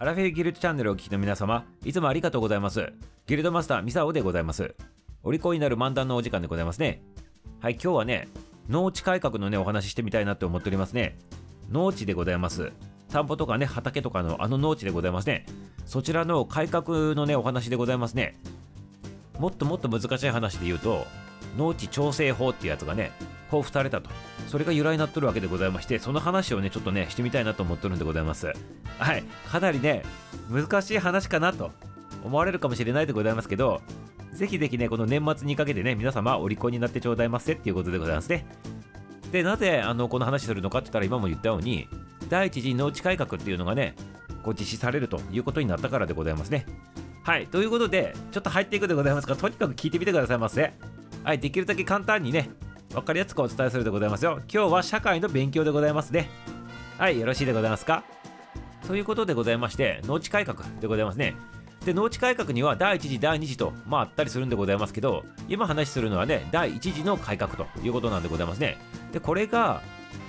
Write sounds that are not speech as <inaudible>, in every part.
アラフェギルドチャンネルをお聞きの皆様、いつもありがとうございます。ギルドマスターミサオでございます。お利口になる漫談のお時間でございますね。はい、今日はね、農地改革のね、お話ししてみたいなって思っておりますね。農地でございます。田んぼとかね、畑とかのあの農地でございますね。そちらの改革のね、お話でございますね。もっともっと難しい話で言うと、農地調整法っていうやつがね、交付されたと。それが由来になっとるわけでございまして、その話をね、ちょっとね、してみたいなと思ってるんでございます。はい、かなりね、難しい話かなと思われるかもしれないでございますけど、ぜひぜひね、この年末にかけてね、皆様お利口になってちょうだいませっていうことでございますね。で、なぜあのこの話するのかって言ったら、今も言ったように、第一次農地改革っていうのがね、こう実施されるということになったからでございますね。はい、ということで、ちょっと入っていくでございますが、とにかく聞いてみてくださいませ。はい、できるだけ簡単にね、分かりやすくお伝えするでございますよ。今日は社会の勉強でございますね。はい、よろしいでございますか？ということでございまして、農地改革でございますね。で、農地改革には第一次、第二次と、まああったりするんでございますけど、今話するのはね、第一次の改革ということなんでございますね。で、これが、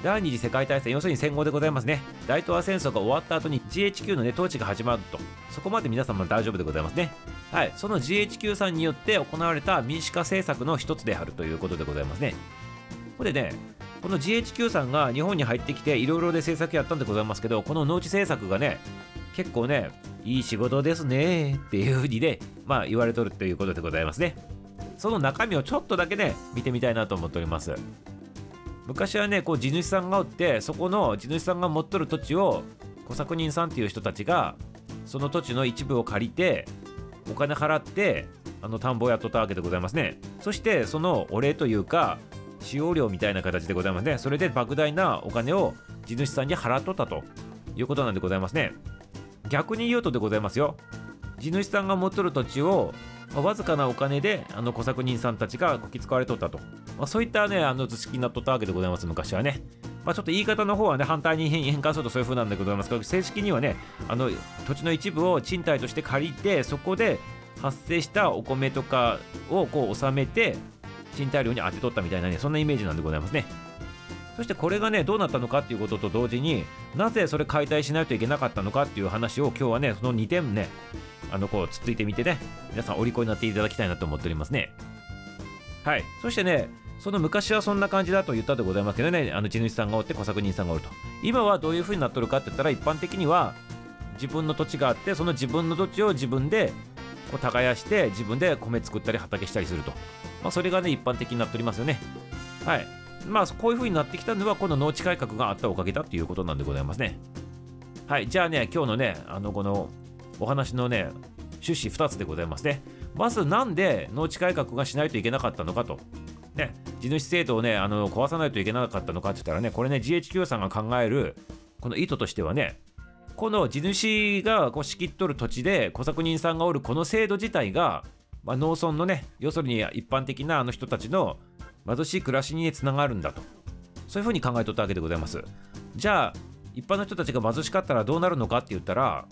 第二次世界大戦、要するに戦後でございますね。大東亜戦争が終わった後に GHQ のね、統治が始まると。そこまで皆様大丈夫でございますね。はい。その GHQ さんによって行われた民主化政策の一つであるということでございますね。これでね、この GHQ さんが日本に入ってきていろいろで政策やったんでございますけど、この農地政策がね、結構ね、いい仕事ですねっていうふうにね、まあ言われとるということでございますね。その中身をちょっとだけね、見てみたいなと思っております。昔はね、こう地主さんがおって、そこの地主さんが持っとる土地を、小作人さんっていう人たちが、その土地の一部を借りて、お金払って、あの田んぼをやっとったわけでございますね。そして、そのお礼というか、使用料みたいな形でございますね。それで莫大なお金を地主さんに払っとったということなんでございますね。逆に言うとでございますよ。地主さんが持っとる土地を、まわずかなお金であの小作人さんたちがこき使われとったと、まあ、そういったねあの図式になっとったわけでございます昔はね、まあ、ちょっと言い方の方はね反対に変変換するとそういう風なんでございますが正式にはねあの土地の一部を賃貸として借りてそこで発生したお米とかをこう納めて賃貸料に当てとったみたいなねそんなイメージなんでございますね。そしてこれがねどうなったのかっていうことと同時になぜそれ解体しないといけなかったのかっていう話を今日はねその2点ねあのこうつついてみてね皆さんお利口になっていただきたいなと思っておりますね。はい。そしてねその昔はそんな感じだと言ったでございますけどねあの地主さんがおって小作人さんがおると。今はどういう風になっとるかって言ったら一般的には自分の土地があってその自分の土地を自分でこう耕して自分で米作ったり畑したりすると、まあ、それがね一般的になっておりますよね。はい。まあこういう風になってきたのはこの農地改革があったおかげだっていうことなんでございますね。はい。じゃあね今日のねあのこのお話のね趣旨2つでございますね。まずなんで農地改革がしないといけなかったのかと。ね。地主制度をねあの壊さないといけなかったのかって言ったらねこれね GHQ さんが考えるこの意図としてはねこの地主がこう仕切っとる土地で小作人さんがおるこの制度自体が、まあ、農村のね要するに一般的なあの人たちの貧しい暮らしにつながるんだと。そういうふうに考えとったわけでございます。じゃあ一般の人たちが貧しかったらどうなるのかって言ったら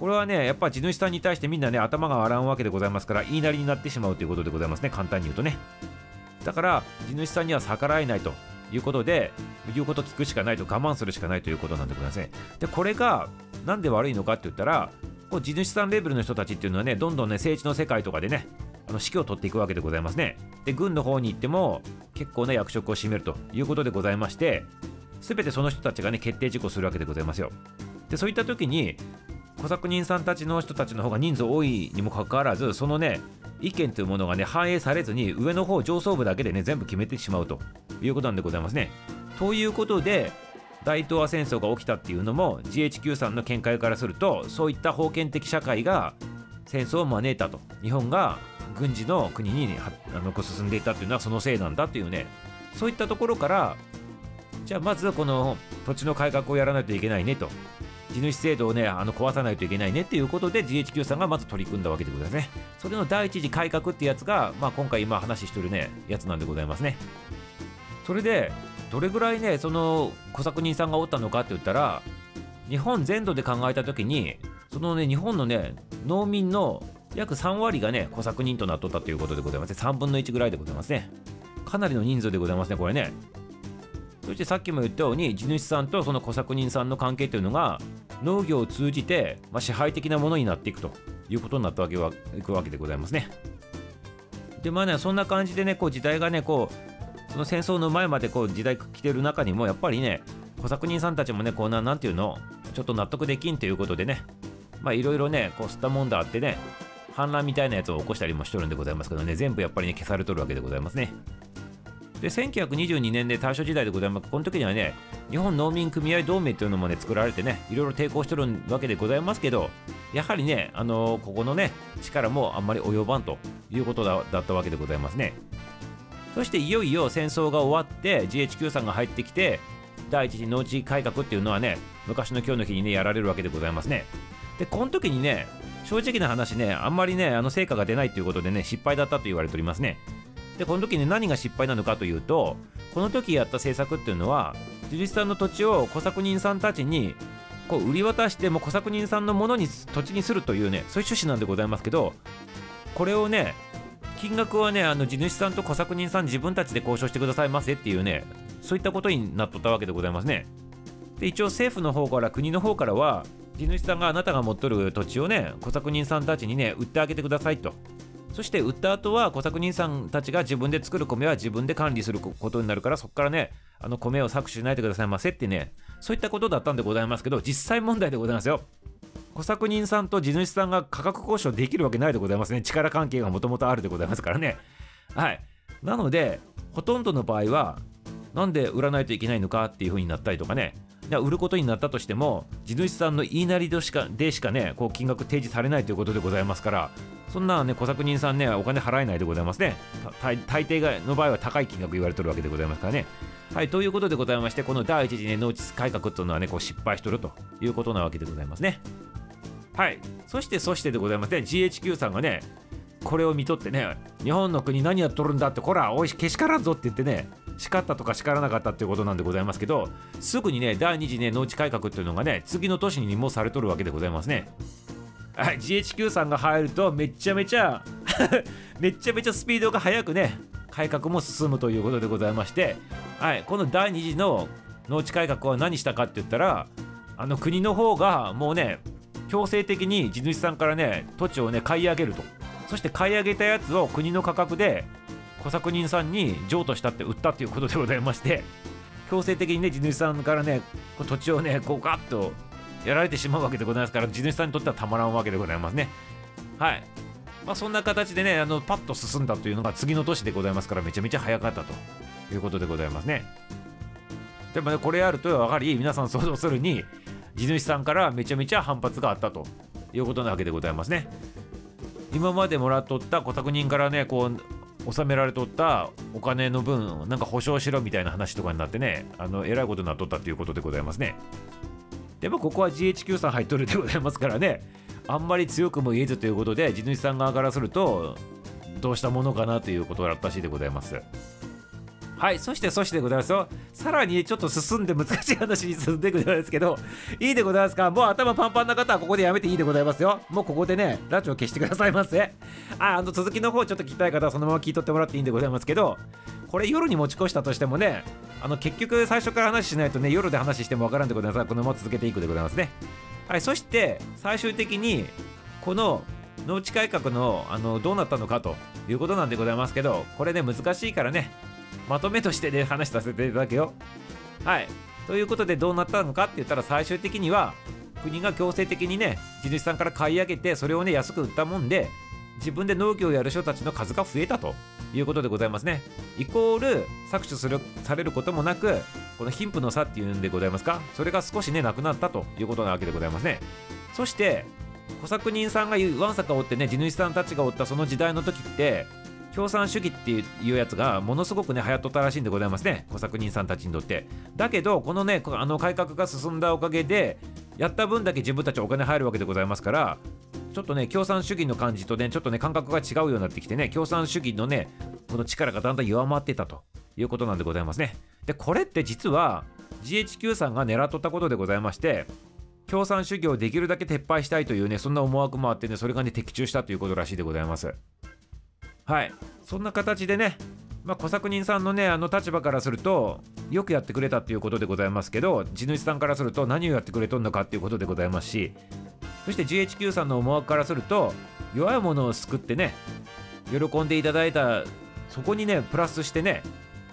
これはねやっぱ地主さんに対してみんなね頭が洗うわけでございますから言いなりになってしまうということでございますね。簡単に言うとね。だから地主さんには逆らえないと。いうことで言うこと聞くしかないと我慢するしかないということなんでございますね。でこれがなんで悪いのかって言ったらこう地主さんレベルの人たちっていうのはねどんどんね政治の世界とかでねあの指揮を取っていくわけでございますね。で軍の方に行っても結構な役職を占めるということでございまして全てその人たちがね決定事項するわけでございますよ。でそういった時に小作人さんたちの人たちの方が人数多いにもかかわらずそのね意見というものがね反映されずに上の方上層部だけでね全部決めてしまうということなんでございますね。ということで大東亜戦争が起きたっていうのも GHQ さんの見解からするとそういった封建的社会が戦争を招いたと。日本が軍事の国にはあの進んでいったっていうのはそのせいなんだっていうね。そういったところからじゃあまずこの土地の改革をやらないといけないねと。地主制度をねあの壊さないといけないねっていうことで GHQ さんがまず取り組んだわけでございますね。それの第一次改革ってやつが、まあ、今回今話してるねやつなんでございますね。それでどれぐらいねその小作人さんがおったのかって言ったら日本全土で考えた時にそのね日本のね農民の約3割がね小作人となっとったということでございますね。3分の1ぐらいでございますね。かなりの人数でございますねこれね。そしてさっきも言ったように地主さんとその小作人さんの関係というのが農業を通じて、まあ、支配的なものになっていくと。いうことになったわけはいくわけでございますね。でまあねそんな感じでねこう時代がねこうその戦争の前までこう時代来てる中にもやっぱりね小作人さんたちもねこうななんていうのちょっと納得できんということでねまあいろいろねこう吸ったもんだってね反乱みたいなやつを起こしたりもしとるんでございますけどね全部やっぱりね消されとるわけでございますね。で1922年で大正時代でございますこの時にはね日本農民組合同盟というのもね作られてねいろいろ抵抗してるわけでございますけどやはりねあの、ここのね力もあんまり及ばんということだったわけでございますね。そしていよいよ戦争が終わって GHQ さんが入ってきて第一次農地改革っていうのはね昔の今日の日にねやられるわけでございますね。でこの時にね正直な話ねあんまりねあの成果が出ないということでね失敗だったと言われておりますね。でこの時に何が失敗なのかというとこの時やった政策っていうのは地主さんの土地を小作人さんたちにこう売り渡しても小作人さんのものに土地にするというねそういう趣旨なんでございますけどこれをね金額はねあの地主さんと小作人さん自分たちで交渉してくださいませっていうねそういったことになっとったわけでございますね。で一応政府の方から国の方からは地主さんがあなたが持っとる土地をね小作人さんたちにね売ってあげてくださいと。そして売った後は小作人さんたちが自分で作る米は自分で管理することになるからそこからねあの米を搾取しないでくださいませってねそういったことだったんでございますけど実際問題でございますよ。小作人さんと地主さんが価格交渉できるわけないでございますね。力関係がもともとあるでございますからね。はい。なのでほとんどの場合はなんで売らないといけないのかっていう風になったりとかね。売ることになったとしても地主さんの言いなりでしかでしかねこう金額提示されないということでございますからそんなね小作人さんねお金払えないでございますね。大抵の場合は高い金額言われてるわけでございますからね。はいということでございましてこの第一次ね農地改革というのはねこう失敗しとるということなわけでございますね。はいそしてそしてでございますね GHQ さんがねこれを見とってね日本の国何やっとるんだってこらおいしけしからんぞって言ってね叱ったとか叱らなかったっていうことなんでございますけどすぐにね第二次ね農地改革っていうのがね次の年にもされとるわけでございますね。はい GHQ さんが入るとめちゃめちゃ <laughs> めちゃめちゃスピードが速くね改革も進むということでございましてはいこの第二次の農地改革は何したかって言ったらあの国の方がもうね強制的に地主さんからね土地をね買い上げると。そして買い上げたやつを国の価格で小作人さんに譲渡したって売ったということでございまして強制的にね地主さんからね土地をねこうガッとやられてしまうわけでございますから地主さんにとってはたまらんわけでございますね。はい。まあそんな形でねあのパッと進んだというのが次の年でございますからめちゃめちゃ早かったと。いうことでございますね。でもねこれやるとやはり皆さん想像するに地主さんからめちゃめちゃ反発があったと。いうことなわけでございますね。今までもらっとった小作人からねこう納められとったお金の分なんか保証しろみたいな話とかになってねあのえらいことになっとったということでございますね。でもここは GHQ さん入っとるでございますからね。あんまり強くも言えずということで地主さん側からするとどうしたものかなということだったらしいでございます。はい、そしてそしてでございますよ。さらにちょっと進んで難しい話に進んでいくじゃないですけど、いいでございますか？もう頭パンパンな方はここでやめていいでございますよ。もうここでね、ラジオ消してくださいませ。あ、あの続きの方ちょっと聞きたい方はそのまま聞いとってもらっていいんでございますけど、これ夜に持ち越したとしてもね、あの結局最初から話しないとね、夜で話してもわからんでございますが、このまま続けていくでございますね。はい、そして最終的にこの農地改革のあのどうなったのかということなんでございますけど、これね、難しいからね、まとめとしてで、ね、話させていただくよ。はい。ということでどうなったのかって言ったら最終的には国が強制的にね地主さんから買い上げてそれをね安く売ったもんで自分で農業をやる人たちの数が増えたということでございますね。イコール搾取するされることもなくこの貧富の差っていうんでございますかそれが少しねなくなったということなわけでございますね。そして小作人さんがわんさかおってね地主さんたちがおったその時代の時って共産主義っていうやつがものすごくね流行っとったらしいんでございますね。小作人さんたちにとって。だけどこのねあの改革が進んだおかげでやった分だけ自分たちお金入るわけでございますからちょっとね共産主義の感じとねちょっとね感覚が違うようになってきてね共産主義のねこの力がだんだん弱まってたということなんでございますね。でこれって実は GHQ さんが狙っとったことでございまして共産主義をできるだけ撤廃したいというねそんな思惑もあってねそれがね的中したということらしいでございます。はい。そんな形でねまあ、小作人さんのねあの立場からするとよくやってくれたっていうことでございますけど地主さんからすると何をやってくれとんのかっていうことでございますしそして GHQ さんの思惑からすると弱いものを救ってね喜んでいただいたそこにねプラスしてね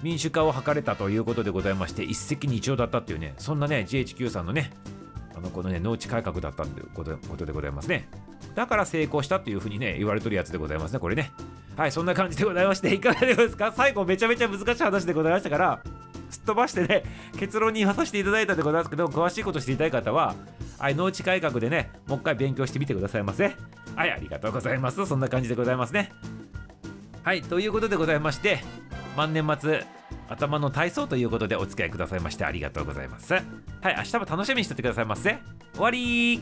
民主化を図れたということでございまして一石二鳥だったっていうねそんなね GHQ さんのねあのこのね農地改革だったということでございますね。だから成功したっていうふうにね言われとるやつでございますねこれね。はいそんな感じでございましていかがでございますか？最後めちゃめちゃ難しい話でございましたからすっ飛ばしてね結論に言わさせていただいたでございますけど詳しいことしていたい方ははい農地改革でねもう一回勉強してみてくださいませ。はいありがとうございます。そんな感じでございますね。はいということでございまして万年末頭の体操ということでお付き合いくださいましてありがとうございます。はい明日も楽しみにしててくださいませ。終わり